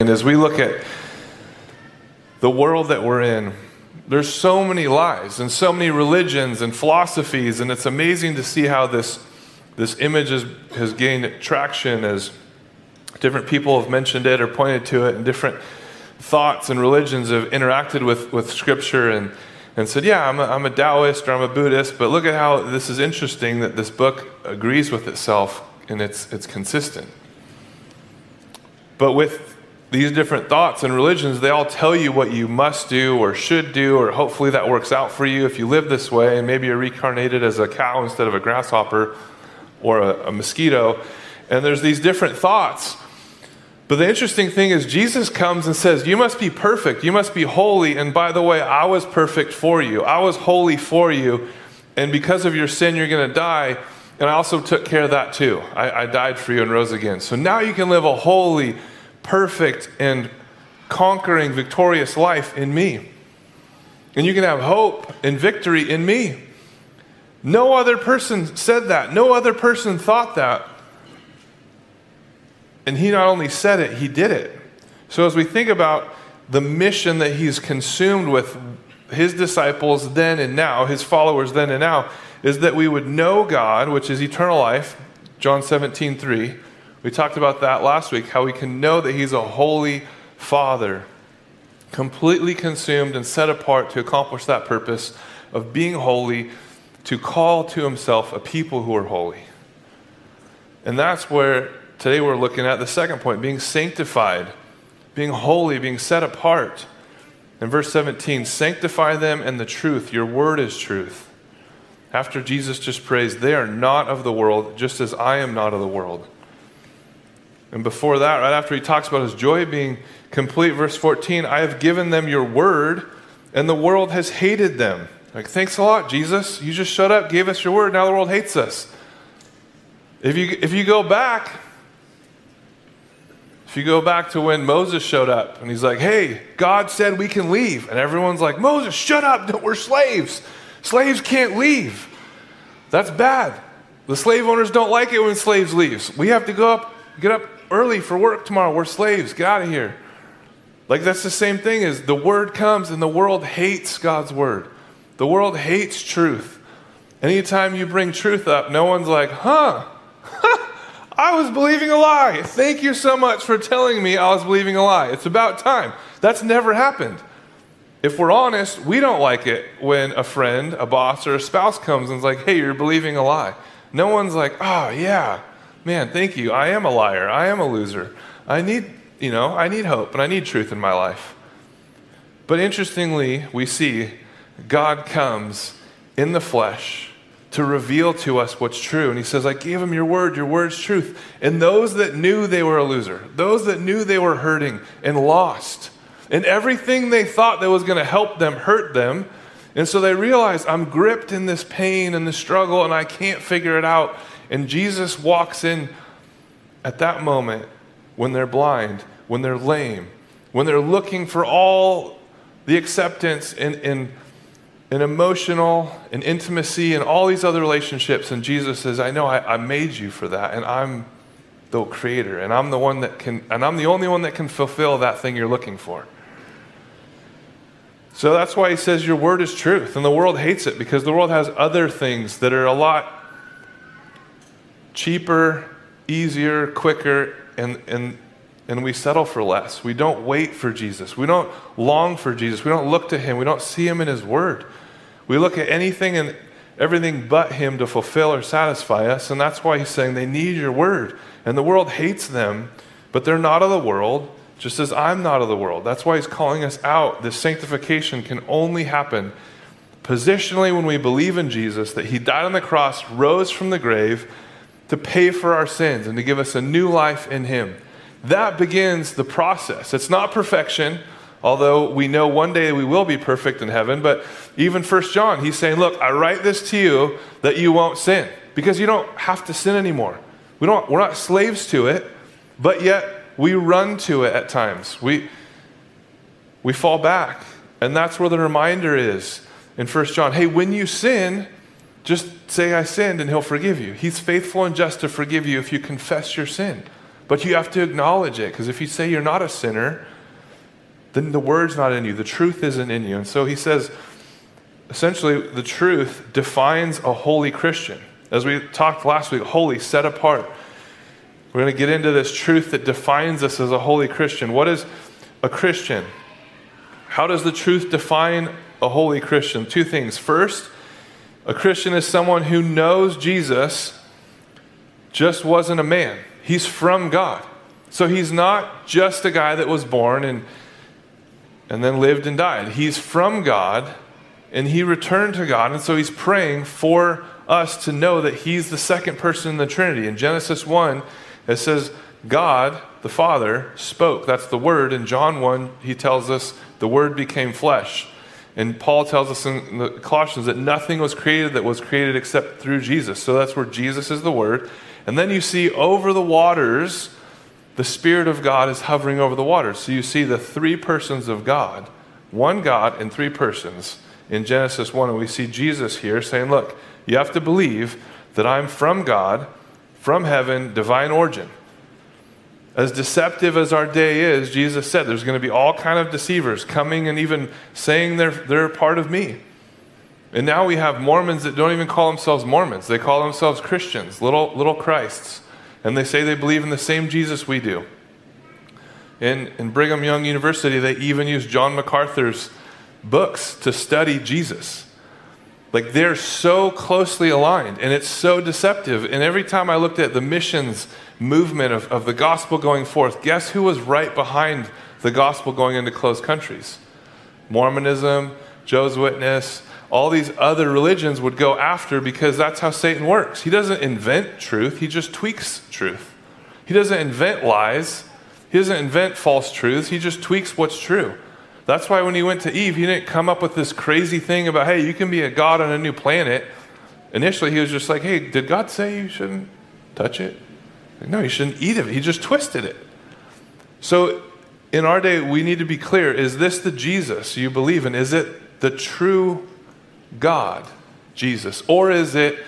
And as we look at the world that we're in, there's so many lies and so many religions and philosophies, and it's amazing to see how this, this image has, has gained traction as different people have mentioned it or pointed to it, and different thoughts and religions have interacted with, with Scripture and, and said, Yeah, I'm a, I'm a Taoist or I'm a Buddhist, but look at how this is interesting that this book agrees with itself and it's, it's consistent. But with these different thoughts and religions, they all tell you what you must do or should do, or hopefully that works out for you if you live this way, and maybe you're reincarnated as a cow instead of a grasshopper or a, a mosquito. And there's these different thoughts. But the interesting thing is, Jesus comes and says, You must be perfect. You must be holy. And by the way, I was perfect for you. I was holy for you. And because of your sin, you're going to die. And I also took care of that too. I, I died for you and rose again. So now you can live a holy, perfect and conquering, victorious life in me. And you can have hope and victory in me. No other person said that. No other person thought that. And he not only said it, he did it. So as we think about the mission that he's consumed with his disciples then and now, his followers then and now, is that we would know God, which is eternal life, John 17, 3 we talked about that last week, how we can know that He's a holy Father, completely consumed and set apart to accomplish that purpose of being holy, to call to Himself a people who are holy. And that's where today we're looking at the second point being sanctified, being holy, being set apart. In verse 17, sanctify them in the truth. Your word is truth. After Jesus just prays, they are not of the world, just as I am not of the world. And before that, right after he talks about his joy being complete, verse 14, I have given them your word, and the world has hated them. Like, thanks a lot, Jesus. You just showed up, gave us your word, now the world hates us. If you, if you go back, if you go back to when Moses showed up and he's like, hey, God said we can leave. And everyone's like, Moses, shut up. We're slaves. Slaves can't leave. That's bad. The slave owners don't like it when slaves leave. We have to go up, get up early for work tomorrow. We're slaves. Get out of here. Like that's the same thing as the word comes and the world hates God's word. The world hates truth. Anytime you bring truth up, no one's like, huh, I was believing a lie. Thank you so much for telling me I was believing a lie. It's about time. That's never happened. If we're honest, we don't like it when a friend, a boss, or a spouse comes and is like, hey, you're believing a lie. No one's like, oh, yeah, man, thank you. I am a liar. I am a loser. I need, you know, I need hope and I need truth in my life. But interestingly, we see God comes in the flesh to reveal to us what's true. And he says, I gave him your word, your word's truth. And those that knew they were a loser, those that knew they were hurting and lost, and everything they thought that was going to help them hurt them. And so they realized, I'm gripped in this pain and this struggle, and I can't figure it out. And Jesus walks in at that moment when they're blind, when they're lame, when they're looking for all the acceptance and, and, and emotional and intimacy and all these other relationships. And Jesus says, I know I, I made you for that, and I'm the creator, and I'm the one that can, and I'm the only one that can fulfill that thing you're looking for. So that's why he says your word is truth, and the world hates it because the world has other things that are a lot cheaper, easier, quicker, and, and, and we settle for less. We don't wait for Jesus. We don't long for Jesus. We don't look to him. We don't see him in his word. We look at anything and everything but him to fulfill or satisfy us. And that's why he's saying they need your word. And the world hates them, but they're not of the world, just as I'm not of the world. That's why he's calling us out. This sanctification can only happen positionally when we believe in Jesus, that he died on the cross, rose from the grave to pay for our sins and to give us a new life in Him. That begins the process. It's not perfection, although we know one day we will be perfect in heaven. But even First John, he's saying, Look, I write this to you that you won't sin because you don't have to sin anymore. We don't, we're not slaves to it, but yet we run to it at times. We, we fall back. And that's where the reminder is in First John. Hey, when you sin, just say, I sinned, and he'll forgive you. He's faithful and just to forgive you if you confess your sin. But you have to acknowledge it, because if you say you're not a sinner, then the word's not in you. The truth isn't in you. And so he says, essentially, the truth defines a holy Christian. As we talked last week, holy, set apart. We're going to get into this truth that defines us as a holy Christian. What is a Christian? How does the truth define a holy Christian? Two things. First, a Christian is someone who knows Jesus just wasn't a man, he's from God. So he's not just a guy that was born and, and then lived and died. He's from God and he returned to God. And so he's praying for us to know that he's the second person in the Trinity. In Genesis 1, it says, God, the Father, spoke. That's the Word. In John 1, he tells us the Word became flesh. And Paul tells us in the Colossians that nothing was created that was created except through Jesus. So that's where Jesus is the Word. And then you see over the waters, the Spirit of God is hovering over the waters. So you see the three persons of God, one God and three persons in Genesis 1. And we see Jesus here saying, Look, you have to believe that I'm from God, from heaven, divine origin. As deceptive as our day is, Jesus said there's going to be all kind of deceivers coming and even saying they're, they're part of me. And now we have Mormons that don't even call themselves Mormons. They call themselves Christians, little, little Christs. And they say they believe in the same Jesus we do. In, in Brigham Young University, they even use John MacArthur's books to study Jesus. Like they're so closely aligned and it's so deceptive. And every time I looked at the missions movement of, of the gospel going forth, guess who was right behind the gospel going into closed countries? Mormonism, Joe's Witness, all these other religions would go after because that's how Satan works. He doesn't invent truth, he just tweaks truth. He doesn't invent lies, he doesn't invent false truths, he just tweaks what's true. That's why when he went to Eve, he didn't come up with this crazy thing about, hey, you can be a God on a new planet. Initially, he was just like, hey, did God say you shouldn't touch it? No, you shouldn't eat it. He just twisted it. So in our day, we need to be clear is this the Jesus you believe in? Is it the true God, Jesus? Or is it,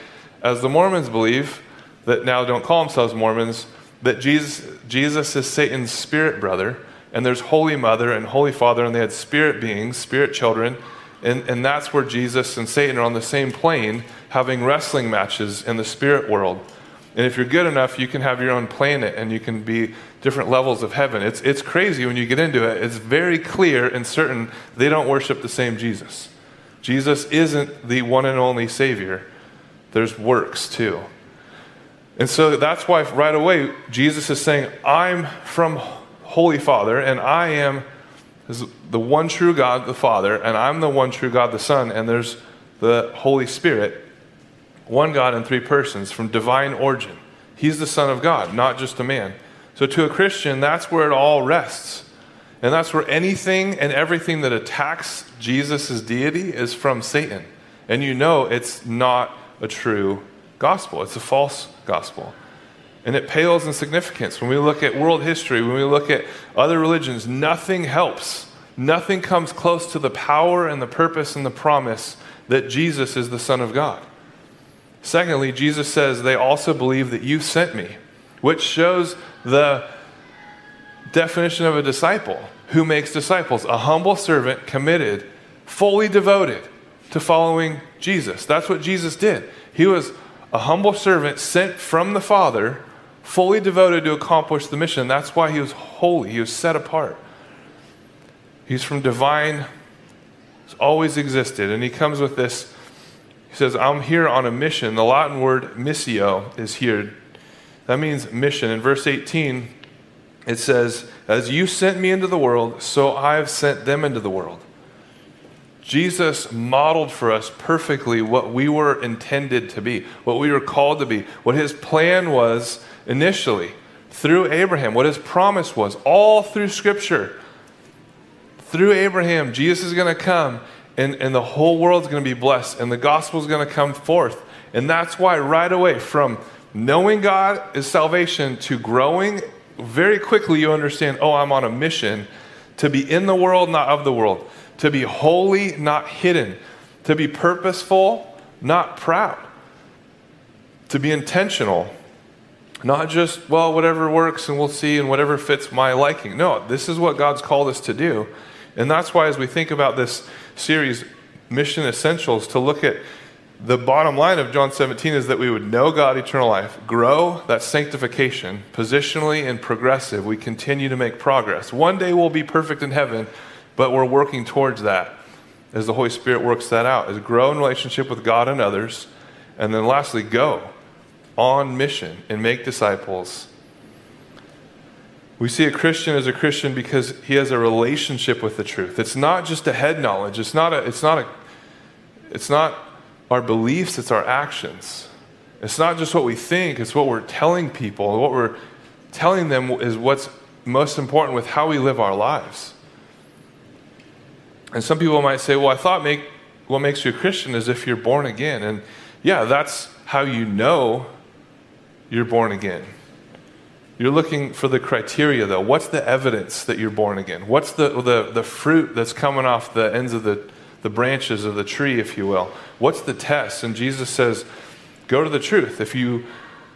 as the Mormons believe, that now don't call themselves Mormons, that Jesus, Jesus is Satan's spirit brother, and there's Holy Mother and Holy Father, and they had spirit beings, spirit children, and, and that's where Jesus and Satan are on the same plane having wrestling matches in the spirit world. And if you're good enough, you can have your own planet and you can be different levels of heaven. It's, it's crazy when you get into it. It's very clear and certain they don't worship the same Jesus. Jesus isn't the one and only Savior, there's works too. And so that's why right away Jesus is saying, I'm from Holy Father, and I am the one true God, the Father, and I'm the one true God, the Son, and there's the Holy Spirit, one God in three persons from divine origin. He's the Son of God, not just a man. So to a Christian, that's where it all rests. And that's where anything and everything that attacks Jesus' deity is from Satan. And you know it's not a true gospel, it's a false gospel. And it pales in significance. When we look at world history, when we look at other religions, nothing helps. Nothing comes close to the power and the purpose and the promise that Jesus is the Son of God. Secondly, Jesus says, They also believe that you sent me, which shows the definition of a disciple. Who makes disciples? A humble servant committed, fully devoted to following Jesus. That's what Jesus did. He was a humble servant sent from the Father, fully devoted to accomplish the mission. That's why he was holy, he was set apart. He's from divine, he's always existed. And he comes with this he says, I'm here on a mission. The Latin word missio is here. That means mission. In verse 18, it says, As you sent me into the world, so I've sent them into the world. Jesus modeled for us perfectly what we were intended to be, what we were called to be, what his plan was initially through Abraham, what his promise was, all through Scripture. Through Abraham, Jesus is going to come and, and the whole world's going to be blessed, and the gospel is going to come forth. And that's why, right away, from knowing God is salvation to growing, very quickly you understand oh, I'm on a mission to be in the world, not of the world, to be holy, not hidden, to be purposeful, not proud, to be intentional, Not just, well, whatever works and we'll see and whatever fits my liking. No, this is what God's called us to do. And that's why, as we think about this series, Mission Essentials, to look at the bottom line of John 17 is that we would know God, eternal life, grow, that sanctification, positionally and progressive. We continue to make progress. One day we'll be perfect in heaven, but we're working towards that as the Holy Spirit works that out, is grow in relationship with God and others. And then lastly, go on mission and make disciples. We see a Christian as a Christian because he has a relationship with the truth. It's not just a head knowledge. It's not a, it's not a, it's not our beliefs, it's our actions. It's not just what we think, it's what we're telling people. What we're telling them is what's most important with how we live our lives. And some people might say, well, I thought make, what makes you a Christian is if you're born again. And yeah, that's how you know you're born again. You're looking for the criteria, though. What's the evidence that you're born again? What's the, the, the fruit that's coming off the ends of the, the branches of the tree, if you will? What's the test? And Jesus says, go to the truth. If you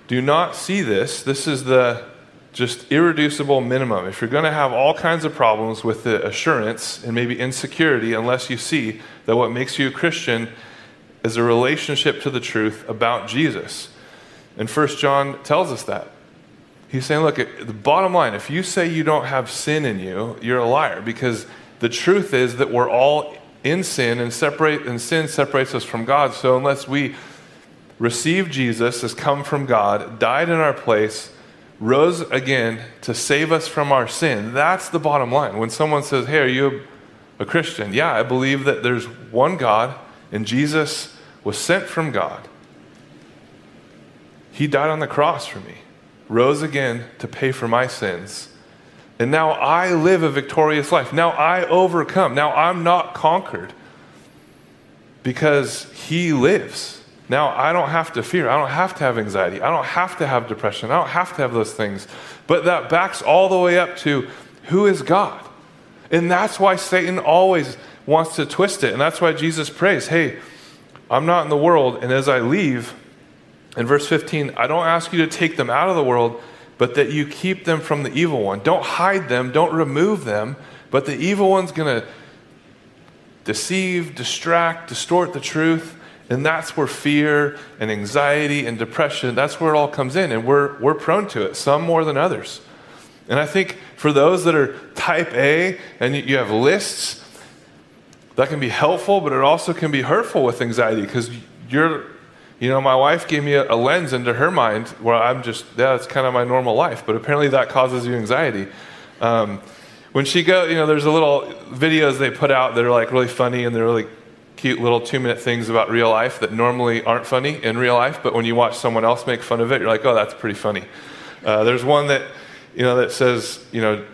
do not see this, this is the just irreducible minimum. If you're going to have all kinds of problems with the assurance and maybe insecurity, unless you see that what makes you a Christian is a relationship to the truth about Jesus. And First John tells us that. He's saying, look, the bottom line, if you say you don't have sin in you, you're a liar because the truth is that we're all in sin and separate and sin separates us from God. So unless we receive Jesus as come from God, died in our place, rose again to save us from our sin, that's the bottom line. When someone says, "Hey, are you a Christian?" Yeah, I believe that there's one God and Jesus was sent from God. He died on the cross for me, rose again to pay for my sins and now I live a victorious life. Now I overcome. Now I'm not conquered because He lives. Now I don't have to fear. I don't have to have anxiety. I don't have to have depression. I don't have to have those things. But that backs all the way up to who is God? And that's why Satan always wants to twist it. And that's why Jesus prays, hey, I'm not in the world. And as I leave, in verse 15, I don't ask you to take them out of the world, but that you keep them from the evil one. Don't hide them, don't remove them, but the evil one's going to deceive, distract, distort the truth. And that's where fear and anxiety and depression, that's where it all comes in. And we're, we're prone to it, some more than others. And I think for those that are type A and you have lists, that can be helpful, but it also can be hurtful with anxiety because you're you know, my wife gave me a, a, lens into her mind where I'm just, yeah, that's kind of my normal life, but apparently that causes you anxiety. Um, when she go, you know, there's a little videos they put out that are like really funny and they're really cute little two minute things about real life that normally aren't funny in real life, but when you watch someone else make fun of it, you're like, oh, that's pretty funny. Uh, there's one that, you know, that says, you know,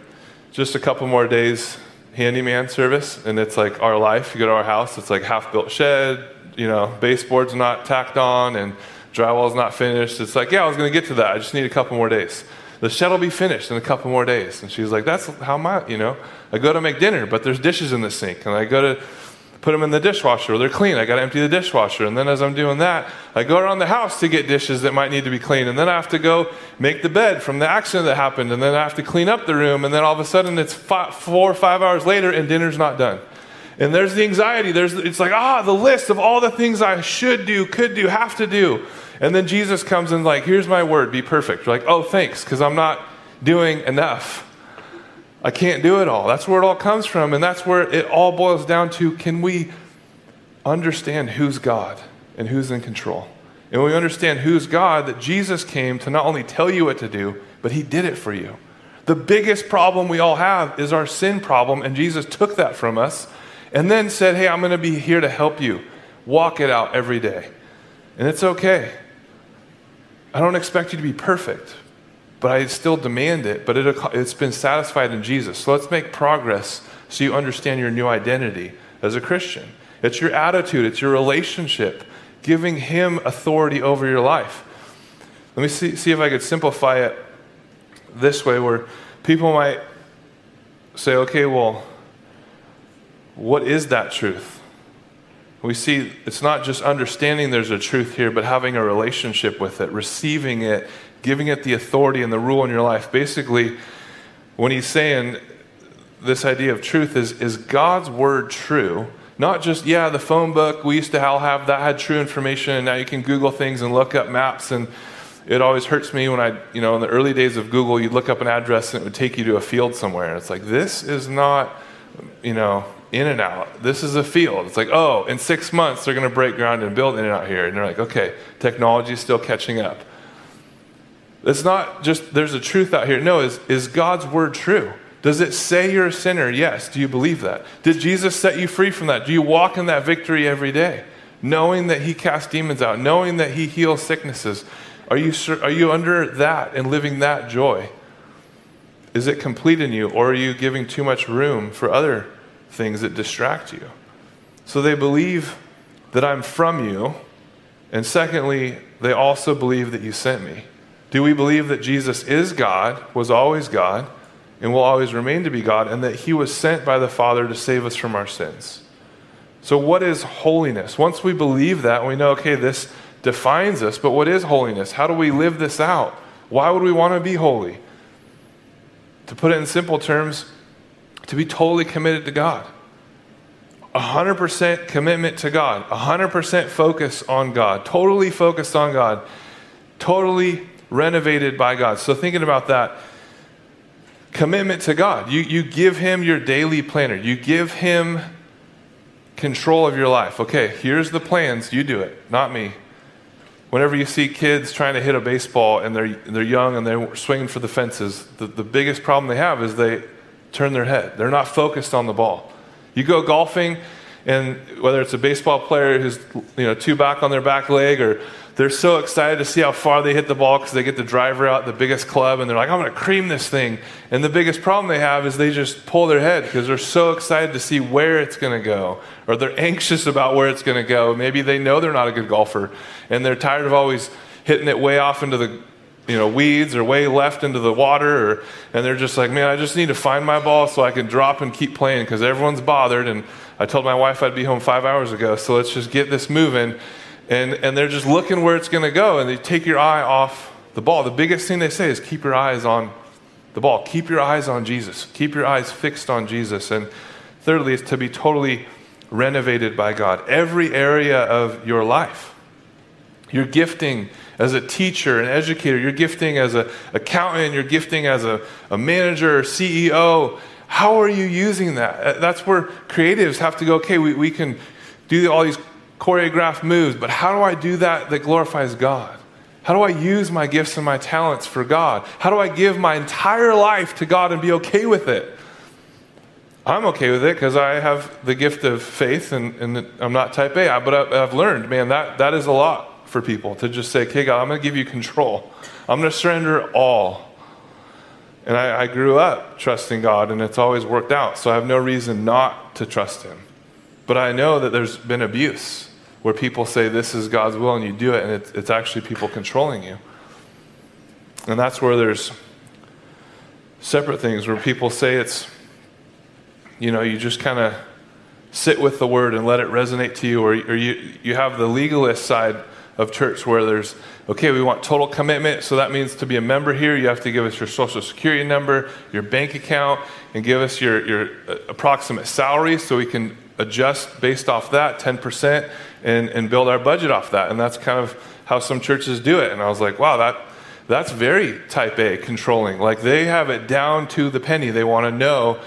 just a couple more days handyman service, and it's like our life. You go to our house, it's like half built shed, you know, baseboard's not tacked on and drywall's not finished. It's like, yeah, I was going to get to that. I just need a couple more days. The shed will be finished in a couple more days. And she's like, that's how my, you know, I go to make dinner, but there's dishes in the sink. And I go to put them in the dishwasher. They're clean. I got to empty the dishwasher. And then as I'm doing that, I go around the house to get dishes that might need to be cleaned. And then I have to go make the bed from the accident that happened. And then I have to clean up the room. And then all of a sudden it's five, four or five hours later and dinner's not done. And there's the anxiety. There's, it's like, ah, the list of all the things I should do, could do, have to do. And then Jesus comes and, like, here's my word, be perfect. You're like, oh, thanks, because I'm not doing enough. I can't do it all. That's where it all comes from. And that's where it all boils down to can we understand who's God and who's in control? And when we understand who's God, that Jesus came to not only tell you what to do, but he did it for you. The biggest problem we all have is our sin problem, and Jesus took that from us and then said, Hey, I'm going to be here to help you. Walk it out every day. And it's okay. I don't expect you to be perfect, but I still demand it. But it, it's been satisfied in Jesus. So let's make progress so you understand your new identity as a Christian. It's your attitude, it's your relationship, giving Him authority over your life. Let me see, see if I could simplify it this way where people might say, okay, well, what is that truth? We see it's not just understanding there's a truth here, but having a relationship with it, receiving it, giving it the authority and the rule in your life. Basically, when he's saying this idea of truth is, is God's word true? Not just, yeah, the phone book we used to all have that had true information, and now you can Google things and look up maps. And it always hurts me when I, you know, in the early days of Google, you'd look up an address and it would take you to a field somewhere. And it's like, this is not, you know, In-N-Out. This is a field. It's like, oh, in six months they're going to break ground and build In-N-Out here. And they're like, okay, technology is still catching up. It's not just there's a truth out here. No, is, is God's word true? Does it say you're a sinner? Yes. Do you believe that? Did Jesus set you free from that? Do you walk in that victory every day? Knowing that He casts demons out, knowing that He heals sicknesses. Are you, are you under that and living that joy? Is it complete in you, or are you giving too much room for other things that distract you? So they believe that I'm from you, and secondly, they also believe that you sent me. Do we believe that Jesus is God, was always God, and will always remain to be God, and that he was sent by the Father to save us from our sins? So, what is holiness? Once we believe that, we know, okay, this defines us, but what is holiness? How do we live this out? Why would we want to be holy? To put it in simple terms, to be totally committed to God. 100% commitment to God, 100% focus on God, totally focused on God, totally renovated by God. So, thinking about that, commitment to God. You, you give Him your daily planner, you give Him control of your life. Okay, here's the plans, you do it, not me. Whenever you see kids trying to hit a baseball and they're, they're young and they're swinging for the fences, the, the biggest problem they have is they turn their head. They're not focused on the ball. You go golfing, and whether it's a baseball player who's you know two back on their back leg or they're so excited to see how far they hit the ball because they get the driver out, the biggest club, and they're like, I'm going to cream this thing. And the biggest problem they have is they just pull their head because they're so excited to see where it's going to go, or they're anxious about where it's going to go. Maybe they know they're not a good golfer, and they're tired of always hitting it way off into the you know, weeds or way left into the water, or, and they're just like, man, I just need to find my ball so I can drop and keep playing because everyone's bothered. And I told my wife I'd be home five hours ago, so let's just get this moving and, and they're just looking where it's going to go, and they take your eye off the ball. The biggest thing they say is keep your eyes on the ball. Keep your eyes on Jesus. Keep your eyes fixed on Jesus. And thirdly, is to be totally renovated by God. Every area of your life. Your gifting as a teacher, an educator, your gifting as an accountant, your gifting as a, a manager, CEO. How are you using that? Uh, that's where creatives have to go, okay, we, we can do all these choreographed moves, but how do I do that that glorifies God? How do I use my gifts and my talents for God? How do I give my entire life to God and be okay with it? I'm okay with it because I have the gift of faith and, and I'm not type A. But I've learned, man, that, that is a lot for people to just say, okay, God, I'm going to give you control. I'm going to surrender all. And I, I grew up trusting God and it's always worked out. So I have no reason not to trust Him. But I know that there's been abuse where people say this is God's will and you do it, and it's, it's actually people controlling you. And that's where there's separate things where people say it's, you know, you just kind of sit with the word and let it resonate to you, or, or you, you have the legalist side of church where there's, okay, we want total commitment, so that means to be a member here, you have to give us your social security number, your bank account, and give us your, your uh, approximate salary so we can adjust based off that 10% and, and build our budget off that. And that's kind of how some churches do it. And I was like, wow, that, that's very type A controlling. Like they have it down to the penny. They want to know.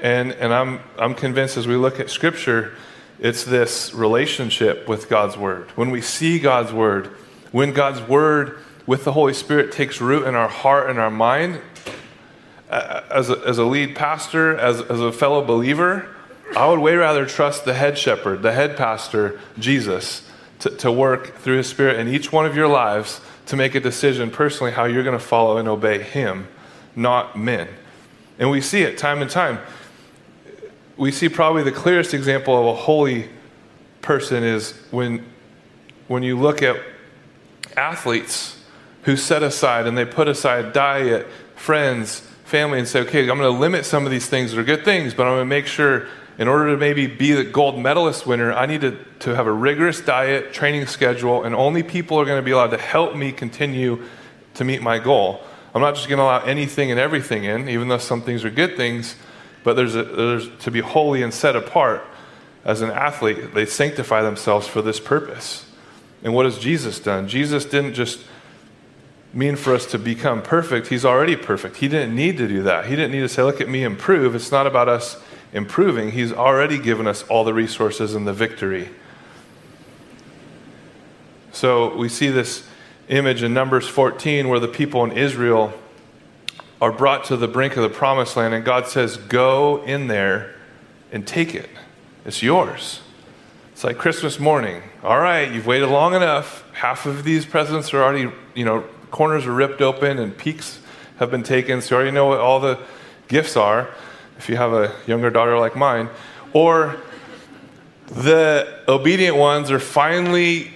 And, and I'm, I'm convinced as we look at Scripture, it's this relationship with God's Word. When we see God's Word, when God's Word with the Holy Spirit takes root in our heart and our mind, as a, as a lead pastor, as, as a fellow believer, I would way rather trust the head shepherd, the head pastor, Jesus, to, to work through his spirit in each one of your lives to make a decision personally how you're going to follow and obey him, not men. And we see it time and time. We see probably the clearest example of a holy person is when, when you look at athletes who set aside and they put aside diet, friends, family, and say, okay, I'm going to limit some of these things that are good things, but I'm going to make sure in order to maybe be the gold medalist winner, I need to, to have a rigorous diet, training schedule, and only people are going to be allowed to help me continue to meet my goal. I'm not just going to allow anything and everything in, even though some things are good things, but there's, a, there's to be holy and set apart as an athlete. They sanctify themselves for this purpose. And what has Jesus done? Jesus didn't just mean for us to become perfect. He's already perfect. He didn't need to do that. He didn't need to say, Look at me improve. It's not about us improving. He's already given us all the resources and the victory. So we see this image in Numbers 14 where the people in Israel are brought to the brink of the promised land, and God says, Go in there and take it. It's yours. It's like Christmas morning. All right, you've waited long enough. Half of these presents are already, you know, corners are ripped open and peeks have been taken, so you already know what all the gifts are if you have a younger daughter like mine. Or the obedient ones are finally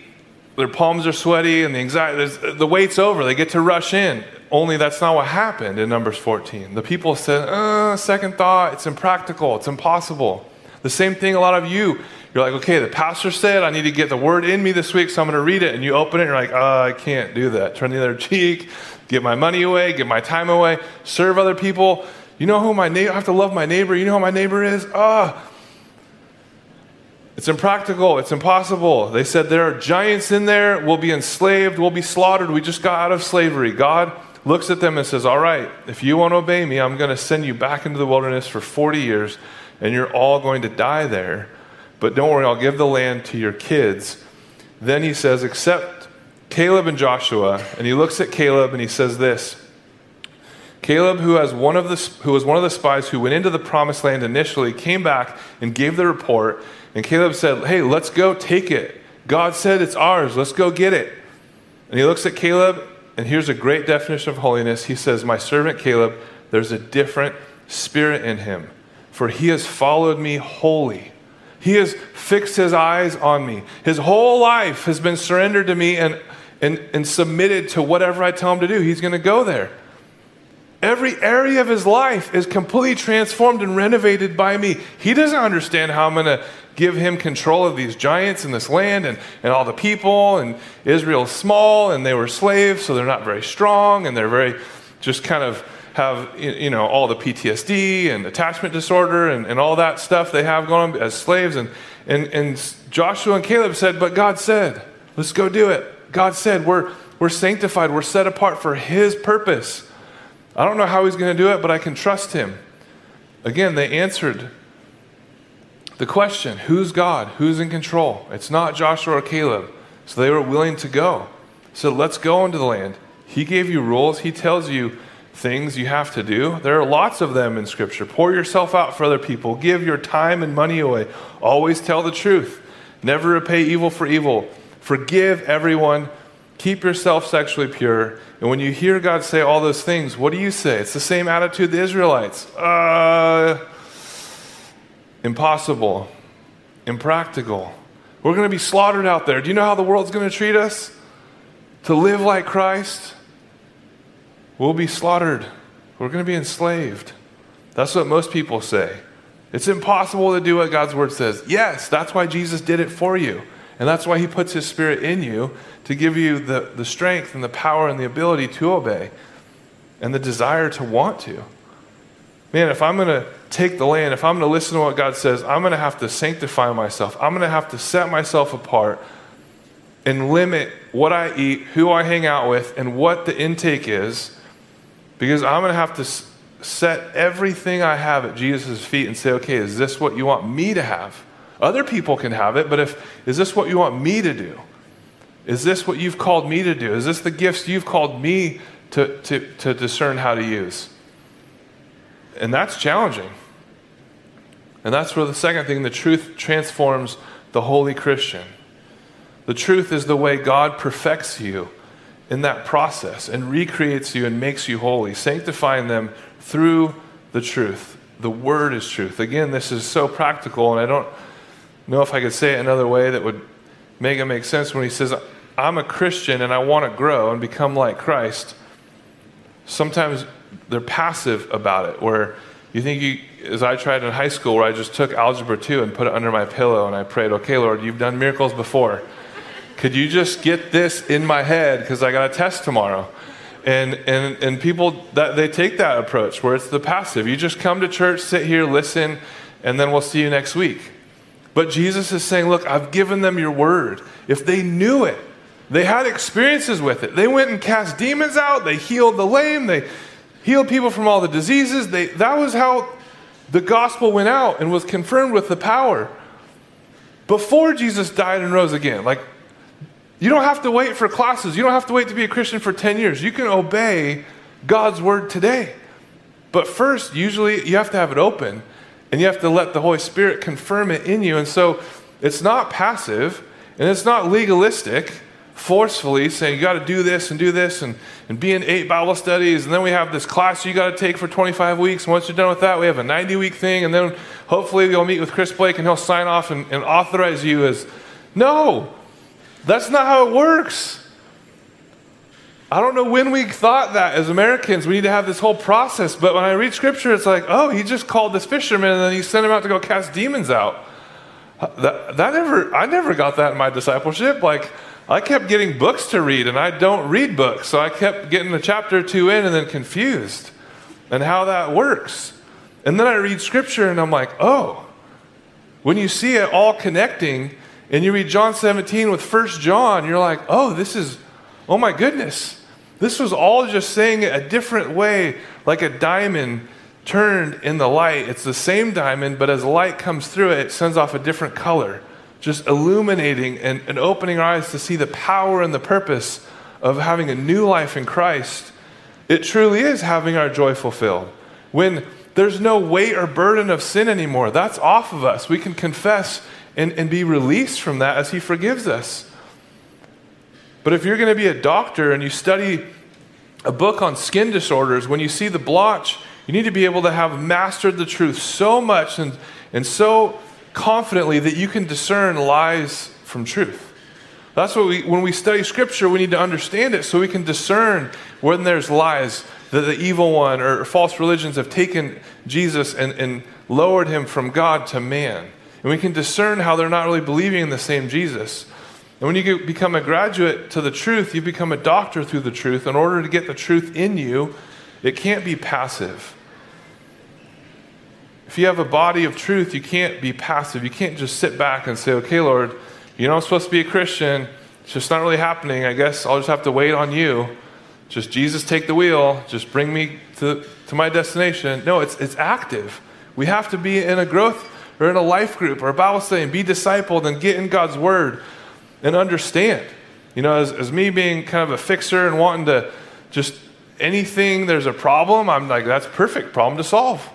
their palms are sweaty and the anxiety, the wait's over. They get to rush in. Only that's not what happened in Numbers 14. The people said, uh, second thought, it's impractical, it's impossible. The same thing a lot of you, you're like, okay, the pastor said I need to get the word in me this week, so I'm going to read it. And you open it and you're like, oh, I can't do that. Turn the other cheek, give my money away, give my time away, serve other people. You know who my neighbor, I have to love my neighbor. You know who my neighbor is? Ah, oh, it's impractical. It's impossible. They said there are giants in there. We'll be enslaved. We'll be slaughtered. We just got out of slavery. God looks at them and says, All right, if you won't obey me, I'm going to send you back into the wilderness for 40 years, and you're all going to die there. But don't worry, I'll give the land to your kids. Then he says, Except Caleb and Joshua. And he looks at Caleb and he says this Caleb, who, has one of the, who was one of the spies who went into the promised land initially, came back and gave the report. And Caleb said, Hey, let's go take it. God said it's ours. Let's go get it. And he looks at Caleb, and here's a great definition of holiness. He says, My servant Caleb, there's a different spirit in him, for he has followed me wholly. He has fixed his eyes on me. His whole life has been surrendered to me and, and, and submitted to whatever I tell him to do. He's going to go there. Every area of his life is completely transformed and renovated by me. He doesn't understand how I'm going to give him control of these giants in this land and, and all the people. And Israel's small and they were slaves, so they're not very strong and they're very just kind of have, you know, all the PTSD and attachment disorder and, and all that stuff they have going on as slaves. And, and, and Joshua and Caleb said, But God said, let's go do it. God said, we're, we're sanctified, we're set apart for his purpose. I don't know how he's going to do it, but I can trust him. Again, they answered the question who's God? Who's in control? It's not Joshua or Caleb. So they were willing to go. So let's go into the land. He gave you rules, He tells you things you have to do. There are lots of them in Scripture. Pour yourself out for other people, give your time and money away. Always tell the truth. Never repay evil for evil. Forgive everyone. Keep yourself sexually pure. And when you hear God say all those things, what do you say? It's the same attitude the Israelites. Uh, impossible, impractical. We're going to be slaughtered out there. Do you know how the world's going to treat us? To live like Christ? We'll be slaughtered. We're going to be enslaved. That's what most people say. It's impossible to do what God's word says. Yes, that's why Jesus did it for you. And that's why he puts his spirit in you to give you the, the strength and the power and the ability to obey and the desire to want to. Man, if I'm going to take the land, if I'm going to listen to what God says, I'm going to have to sanctify myself. I'm going to have to set myself apart and limit what I eat, who I hang out with, and what the intake is, because I'm going to have to set everything I have at Jesus' feet and say, okay, is this what you want me to have? Other people can have it, but if is this what you want me to do? Is this what you've called me to do? Is this the gifts you've called me to, to, to discern how to use? And that's challenging. And that's where the second thing the truth transforms the holy Christian. The truth is the way God perfects you in that process and recreates you and makes you holy, sanctifying them through the truth. The word is truth. Again, this is so practical, and I don't know if I could say it another way that would make it make sense when he says, I'm a Christian and I want to grow and become like Christ. Sometimes they're passive about it, where you think you, as I tried in high school, where I just took Algebra 2 and put it under my pillow and I prayed, okay, Lord, you've done miracles before. Could you just get this in my head because I got a test tomorrow? And, and, and people, that, they take that approach where it's the passive. You just come to church, sit here, listen, and then we'll see you next week. But Jesus is saying, Look, I've given them your word. If they knew it, they had experiences with it. They went and cast demons out, they healed the lame, they healed people from all the diseases. They, that was how the gospel went out and was confirmed with the power before Jesus died and rose again. Like, you don't have to wait for classes. You don't have to wait to be a Christian for 10 years. You can obey God's word today. But first, usually, you have to have it open and you have to let the Holy Spirit confirm it in you. And so, it's not passive and it's not legalistic forcefully saying you got to do this and do this and, and be in eight Bible studies. And then we have this class you got to take for 25 weeks. And once you're done with that, we have a 90 week thing. And then hopefully you'll meet with Chris Blake and he'll sign off and, and authorize you as. No, that's not how it works. I don't know when we thought that as Americans, we need to have this whole process. But when I read scripture, it's like, oh, he just called this fisherman and then he sent him out to go cast demons out. That, that never, I never got that in my discipleship. Like, I kept getting books to read, and I don't read books. So I kept getting a chapter or two in and then confused and how that works. And then I read scripture and I'm like, oh, when you see it all connecting and you read John 17 with First John, you're like, oh, this is, oh my goodness. This was all just saying it a different way, like a diamond turned in the light. It's the same diamond, but as light comes through it, it sends off a different color just illuminating and, and opening our eyes to see the power and the purpose of having a new life in Christ, it truly is having our joy fulfilled. When there's no weight or burden of sin anymore, that's off of us. We can confess and, and be released from that as He forgives us. But if you're going to be a doctor and you study a book on skin disorders, when you see the blotch, you need to be able to have mastered the truth so much and, and so confidently that you can discern lies from truth. That's what we, when we study scripture, we need to understand it so we can discern when there's lies that the evil one or false religions have taken Jesus and, and lowered him from God to man. And we can discern how they're not really believing in the same Jesus. And when you become a graduate to the truth, you become a doctor through the truth. In order to get the truth in you, it can't be passive. If you have a body of truth, you can't be passive. You can't just sit back and say, okay, Lord, you know I'm supposed to be a Christian. It's just not really happening. I guess I'll just have to wait on you. Just Jesus, take the wheel. Just bring me to, to my destination. No, it's, it's active. We have to be in a growth or in a life group or a Bible study and be discipled and get in God's word and understand. You know, as, as me being kind of a fixer and wanting to just anything there's a problem, I'm like, that's perfect problem to solve.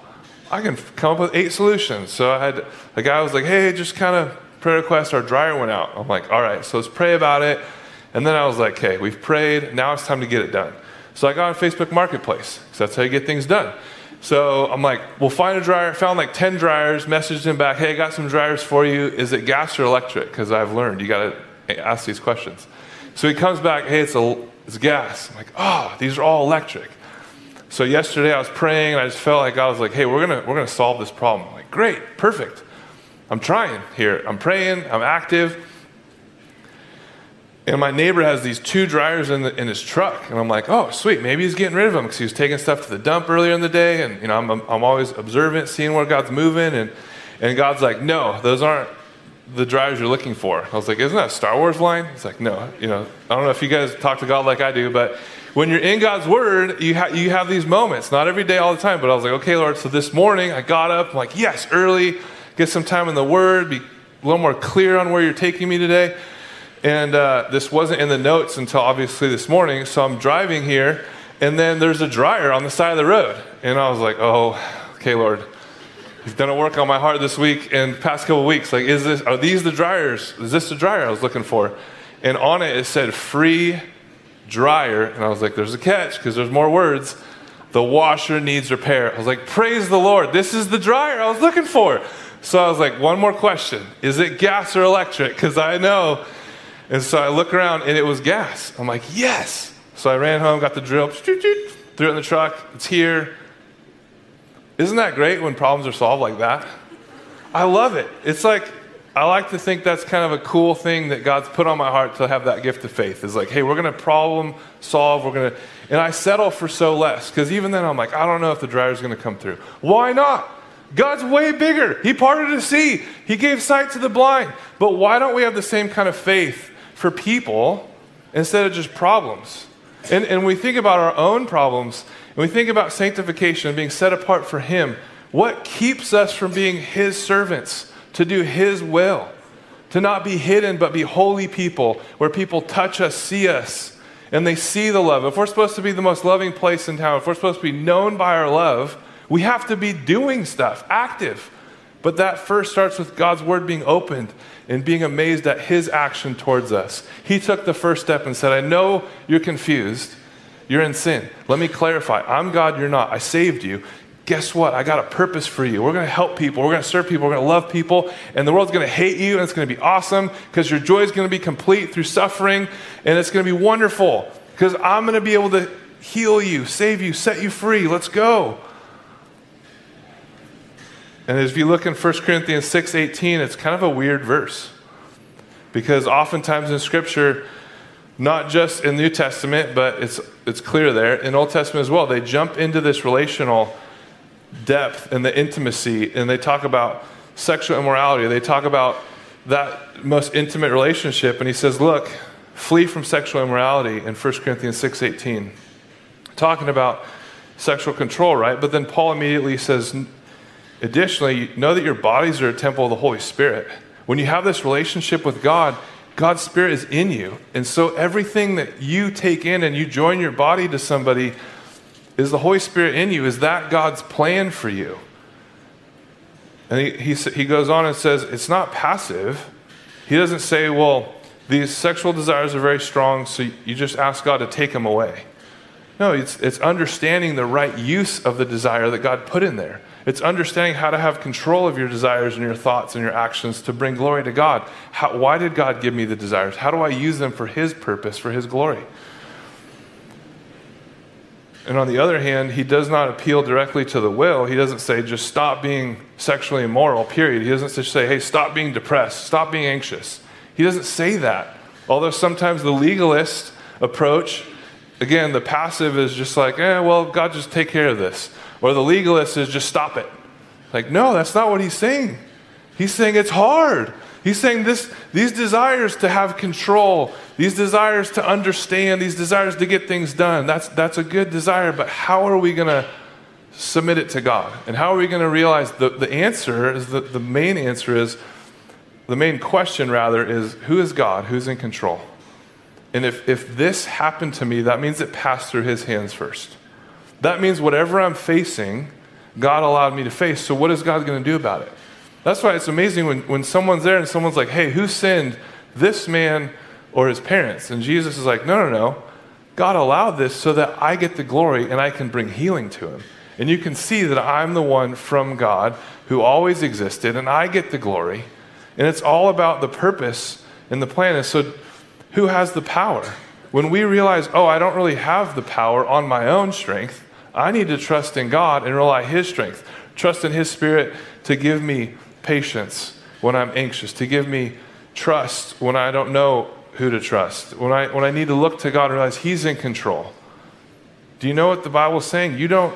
I can come up with eight solutions. So I had a guy was like, hey, just kind of prayer request, our dryer went out. I'm like, all right, so let's pray about it. And then I was like, okay, we've prayed, now it's time to get it done. So I got on Facebook Marketplace, because that's how you get things done. So I'm like, we'll find a dryer. Found like 10 dryers, messaged him back, hey, I got some dryers for you. Is it gas or electric? Because I've learned you got to ask these questions. So he comes back, hey, it's, a, it's gas. I'm like, oh, these are all electric. So yesterday I was praying and I just felt like I was like, hey, we're gonna we're gonna solve this problem. I'm like, great, perfect. I'm trying here. I'm praying, I'm active. And my neighbor has these two dryers in, the, in his truck. And I'm like, oh, sweet. Maybe he's getting rid of them because he was taking stuff to the dump earlier in the day. And, you know, I'm, I'm always observant, seeing where God's moving. And, and God's like, no, those aren't the dryers you're looking for. I was like, isn't that a Star Wars line? He's like, no. You know, I don't know if you guys talk to God like I do, but when you're in God's Word, you, ha- you have these moments, not every day, all the time, but I was like, okay, Lord, so this morning I got up, I'm like, yes, early, get some time in the Word, be a little more clear on where you're taking me today. And uh, this wasn't in the notes until obviously this morning, so I'm driving here, and then there's a dryer on the side of the road. And I was like, oh, okay, Lord, you've done a work on my heart this week and past couple weeks. Like, is this, are these the dryers? Is this the dryer I was looking for? And on it, it said free dryer. And I was like, there's a catch because there's more words. The washer needs repair. I was like, praise the Lord. This is the dryer I was looking for. So I was like, one more question. Is it gas or electric? Because I know. And so I look around and it was gas. I'm like, yes. So I ran home, got the drill, threw it in the truck. It's here. Isn't that great when problems are solved like that? I love it. It's like I like to think that's kind of a cool thing that God's put on my heart to have that gift of faith. Is like, hey, we're going to problem solve. We're going to, and I settle for so less because even then I'm like, I don't know if the driver's going to come through. Why not? God's way bigger. He parted the sea. He gave sight to the blind. But why don't we have the same kind of faith for people instead of just problems? And, and we think about our own problems, and we think about sanctification and being set apart for Him. What keeps us from being His servants? to do His will, to not be hidden, but be holy people, where people touch us, see us, and they see the love. If we're supposed to be the most loving place in town, if we're supposed to be known by our love, we have to be doing stuff, active. But that first starts with God's word being opened and being amazed at his action towards us. He took the first step and said, I know you're confused. You're in sin. Let me clarify. I'm God, you're not. I saved you guess what? I got a purpose for you. We're going to help people. We're going to serve people. We're going to love people. And the world's going to hate you, and it's going to be awesome because your joy is going to be complete through suffering, and it's going to be wonderful because I'm going to be able to heal you, save you, set you free. Let's go. And if you look in 1 Corinthians 6:18, it's kind of a weird verse. Because oftentimes in scripture, not just in the New Testament, but it's it's clear there in Old Testament as well, they jump into this relational depth and the intimacy, and they talk about sexual immorality. They talk about that most intimate relationship, and he says, Look, flee from sexual immorality in 1 Corinthians 6.18. Talking about sexual control, right? But then Paul immediately says, additionally, know that your bodies are a temple of the Holy Spirit. When you have this relationship with God, God's Spirit is in you. And so everything that you take in and you join your body to somebody, is the Holy Spirit in you? Is that God's plan for you? And he, he, he goes on and says, it's not passive. He doesn't say, well, these sexual desires are very strong, so you just ask God to take them away. No, it's, it's understanding the right use of the desire that God put in there. It's understanding how to have control of your desires and your thoughts and your actions to bring glory to God. How, why did God give me the desires? How do I use them for His purpose, for His glory? And on the other hand, he does not appeal directly to the will. He doesn't say, just stop being sexually immoral, period. He doesn't just say, hey, stop being depressed, stop being anxious. He doesn't say that. Although sometimes the legalist approach, again, the passive is just like, eh, well, God just take care of this. Or the legalist is just stop it. Like, no, that's not what he's saying. He's saying it's hard. He's saying this, these desires to have control, these desires to understand, these desires to get things done, that's, that's a good desire, but how are we going to submit it to God? And how are we going to realize the, the answer is the, the main answer is, the main question rather is, who is God? Who's in control? And if, if this happened to me, that means it passed through his hands first. That means whatever I'm facing, God allowed me to face. So what is God going to do about it? That's why it's amazing when, when someone's there and someone's like, hey, who sinned, this man or his parents? And Jesus is like, no, no, no. God allowed this so that I get the glory and I can bring healing to him. And you can see that I'm the one from God who always existed and I get the glory. And it's all about the purpose and the plan. And so, who has the power? When we realize, oh, I don't really have the power on my own strength, I need to trust in God and rely His strength. Trust in His Spirit to give me patience when I'm anxious, to give me trust when I don't know who to trust, when I, when I need to look to God and realize He's in control. Do you know what the Bible's saying? You don't,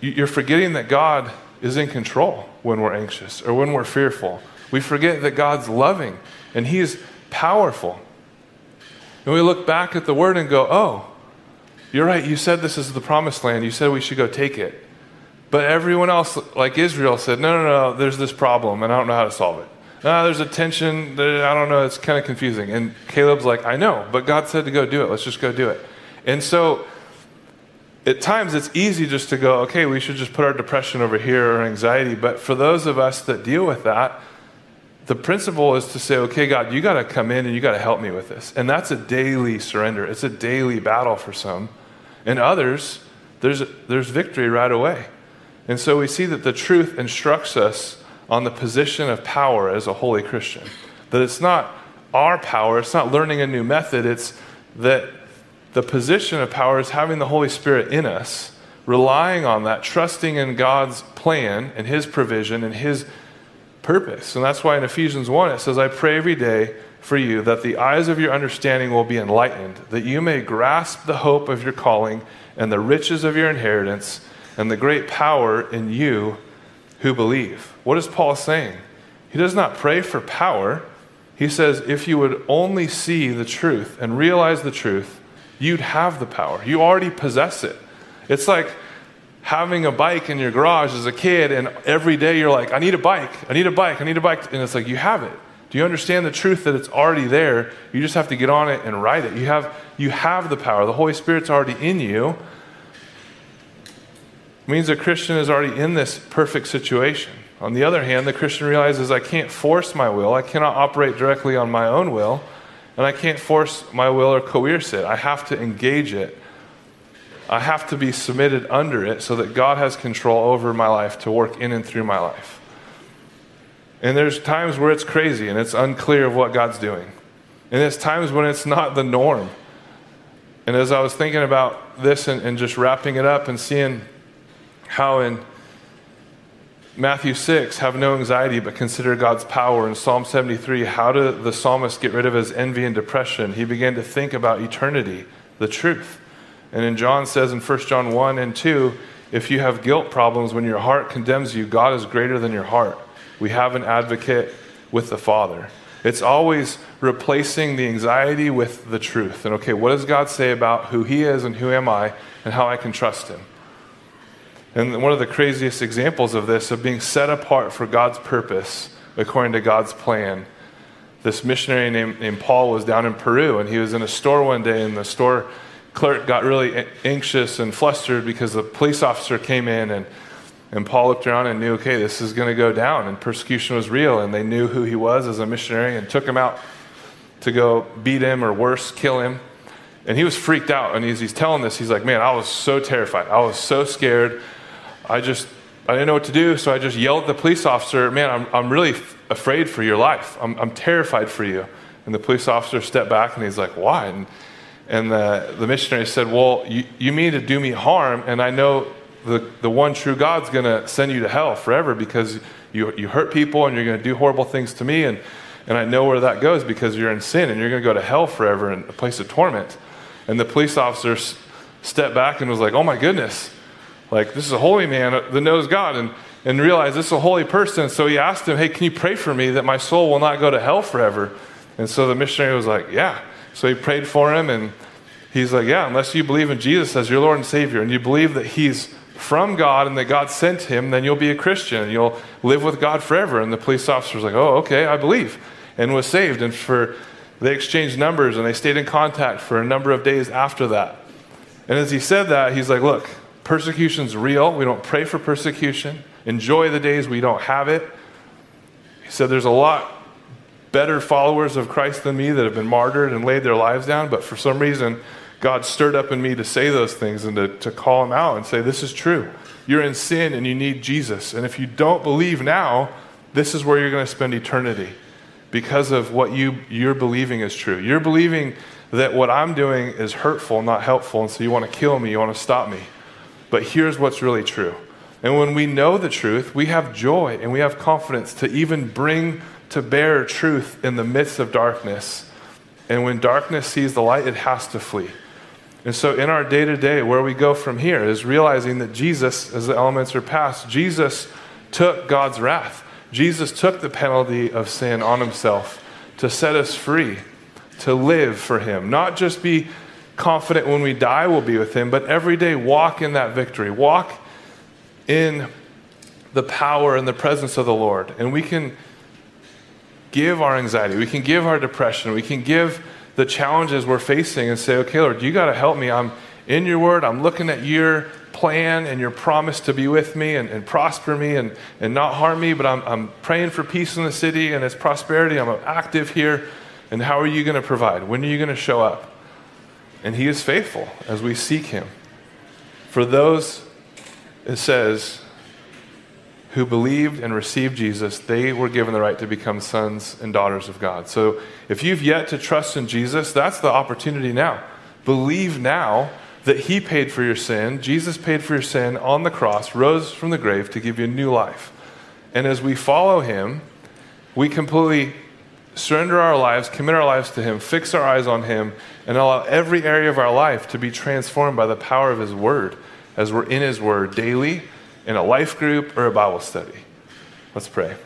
you're forgetting that God is in control when we're anxious or when we're fearful. We forget that God's loving and He is powerful. And we look back at the Word and go, oh, you're right, you said this is the promised land. You said we should go take it. But everyone else, like Israel, said, no, no, no, there's this problem, and I don't know how to solve it. Ah, there's a tension, That, I don't know, it's kind of confusing. And Caleb's like, I know, but God said to go do it. Let's just go do it. And so at times it's easy just to go, okay, we should just put our depression over here or anxiety. But for those of us that deal with that, the principle is to say, okay, God, you got to come in and you got to help me with this. And that's a daily surrender. It's a daily battle for some. And others, there's, there's victory right away. And so we see that the truth instructs us on the position of power as a holy Christian. That it's not our power, it's not learning a new method, it's that the position of power is having the Holy Spirit in us, relying on that, trusting in God's plan and His provision and His purpose. And that's why in Ephesians 1 it says, I pray every day for you that the eyes of your understanding will be enlightened, that you may grasp the hope of your calling and the riches of your inheritance and the great power in you who believe. What is Paul saying? He does not pray for power. He says, if you would only see the truth and realize the truth, you'd have the power. You already possess it. It's like having a bike in your garage as a kid, and every day you're like, I need a bike, I need a bike, I need a bike. And it's like, you have it. Do you understand the truth that it's already there? You just have to get on it and ride it. You have, you have the power. The Holy Spirit's already in you. It means a Christian is already in this perfect situation. On the other hand, the Christian realizes I can't force my will, I cannot operate directly on my own will, and I can't force my will or coerce it. I have to engage it I have to be submitted under it so that God has control over my life to work in and through my life. And there's times where it's crazy and it's unclear of what God's doing. And there's times when it's not the norm. And as I was thinking about this and, and just wrapping it up and seeing how in Matthew 6, have no anxiety but consider God's power. In Psalm 73, how did the psalmist get rid of his envy and depression? He began to think about eternity, the truth. And then John says in 1 John 1 and 2, if you have guilt problems when your heart condemns you, God is greater than your heart. We have an advocate with the Father. It's always replacing the anxiety with the truth. And okay, what does God say about who He is and who am I and how I can trust Him? And one of the craziest examples of this, of being set apart for God's purpose according to God's plan, this missionary named, named Paul was down in Peru and he was in a store one day and the store clerk got really anxious and flustered because the police officer came in and, and Paul looked around and knew, okay, this is going to go down and persecution was real. And they knew who he was as a missionary and took him out to go beat him or worse, kill him. And he was freaked out. And as he's telling this, he's like, man, I was so terrified. I was so scared. I just, I didn't know what to do. So I just yelled at the police officer, man, I'm, I'm really f- afraid for your life. I'm, I'm terrified for you. And the police officer stepped back and he's like, why? And and the, the missionary said, Well, you, you mean to do me harm, and I know the, the one true God's going to send you to hell forever because you, you hurt people and you're going to do horrible things to me. And, and I know where that goes because you're in sin and you're going to go to hell forever in a place of torment. And the police officer stepped back and was like, Oh my goodness, like this is a holy man that knows God. And, and realized this is a holy person. So he asked him, Hey, can you pray for me that my soul will not go to hell forever? And so the missionary was like, Yeah. So he prayed for him, and he's like, Yeah, unless you believe in Jesus as your Lord and Savior, and you believe that he's from God and that God sent him, then you'll be a Christian and you'll live with God forever. And the police officer was like, Oh, okay, I believe, and was saved. And for they exchanged numbers and they stayed in contact for a number of days after that. And as he said that, he's like, Look, persecution's real. We don't pray for persecution. Enjoy the days we don't have it. He said, There's a lot better followers of Christ than me that have been martyred and laid their lives down, but for some reason, God stirred up in me to say those things and to, to call them out and say, This is true. You're in sin and you need Jesus. And if you don't believe now, this is where you're going to spend eternity because of what you, you're believing is true. You're believing that what I'm doing is hurtful, not helpful, and so you want to kill me, you want to stop me. But here's what's really true. And when we know the truth, we have joy and we have confidence to even bring to bear truth in the midst of darkness. And when darkness sees the light, it has to flee. And so, in our day to day, where we go from here is realizing that Jesus, as the elements are passed, Jesus took God's wrath. Jesus took the penalty of sin on himself to set us free, to live for him. Not just be confident when we die we'll be with him, but every day walk in that victory. Walk in the power and the presence of the Lord. And we can give our anxiety, we can give our depression, we can give the challenges we're facing and say, okay, Lord, you got to help me. I'm in your word, I'm looking at your plan and your promise to be with me and, and prosper me and, and not harm me, but I'm, I'm praying for peace in the city and its prosperity. I'm active here. And how are you going to provide? When are you going to show up? And He is faithful as we seek Him. For those, it says, who believed and received Jesus, they were given the right to become sons and daughters of God. So if you've yet to trust in Jesus, that's the opportunity now. Believe now that He paid for your sin. Jesus paid for your sin on the cross, rose from the grave to give you a new life. And as we follow Him, we completely surrender our lives, commit our lives to Him, fix our eyes on Him, and allow every area of our life to be transformed by the power of His Word as we're in His Word daily in a life group or a Bible study. Let's pray.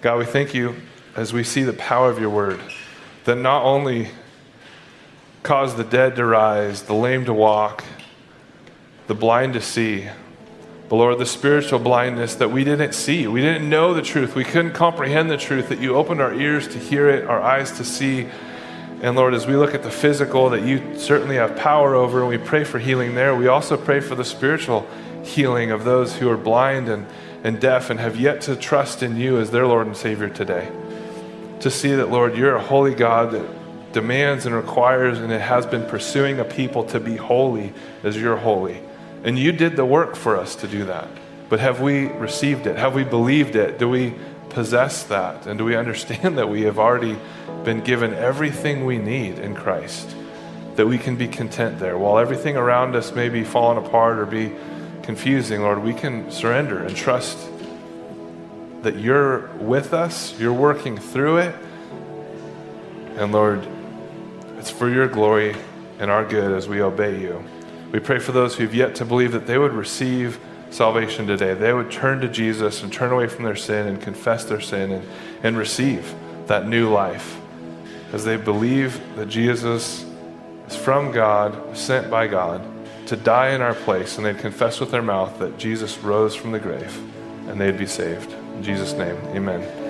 God, we thank you as we see the power of your Word that not only cause the dead to rise, the lame to walk, the blind to see, but Lord, the spiritual blindness that we didn't see. We didn't know the truth. We couldn't comprehend the truth, that you opened our ears to hear it, our eyes to see. And Lord, as we look at the physical that you certainly have power over, and we pray for healing there, we also pray for the spiritual healing of those who are blind and, and deaf and have yet to trust in you as their Lord and Savior today. To see that, Lord, you're a holy God that demands and requires and it has been pursuing a people to be holy as you're holy. And you did the work for us to do that. But have we received it? Have we believed it? Do we possess that? And do we understand that we have already been given everything we need in Christ? That we can be content there. While everything around us may be falling apart or be confusing, Lord, we can surrender and trust that you're with us, you're working through it. And Lord, it's for your glory and our good as we obey you. We pray for those who've yet to believe that they would receive salvation today. They would turn to Jesus and turn away from their sin and confess their sin and, and receive that new life as they believe that Jesus is from God, sent by God to die in our place, and they'd confess with their mouth that Jesus rose from the grave and they'd be saved. In Jesus' name, amen.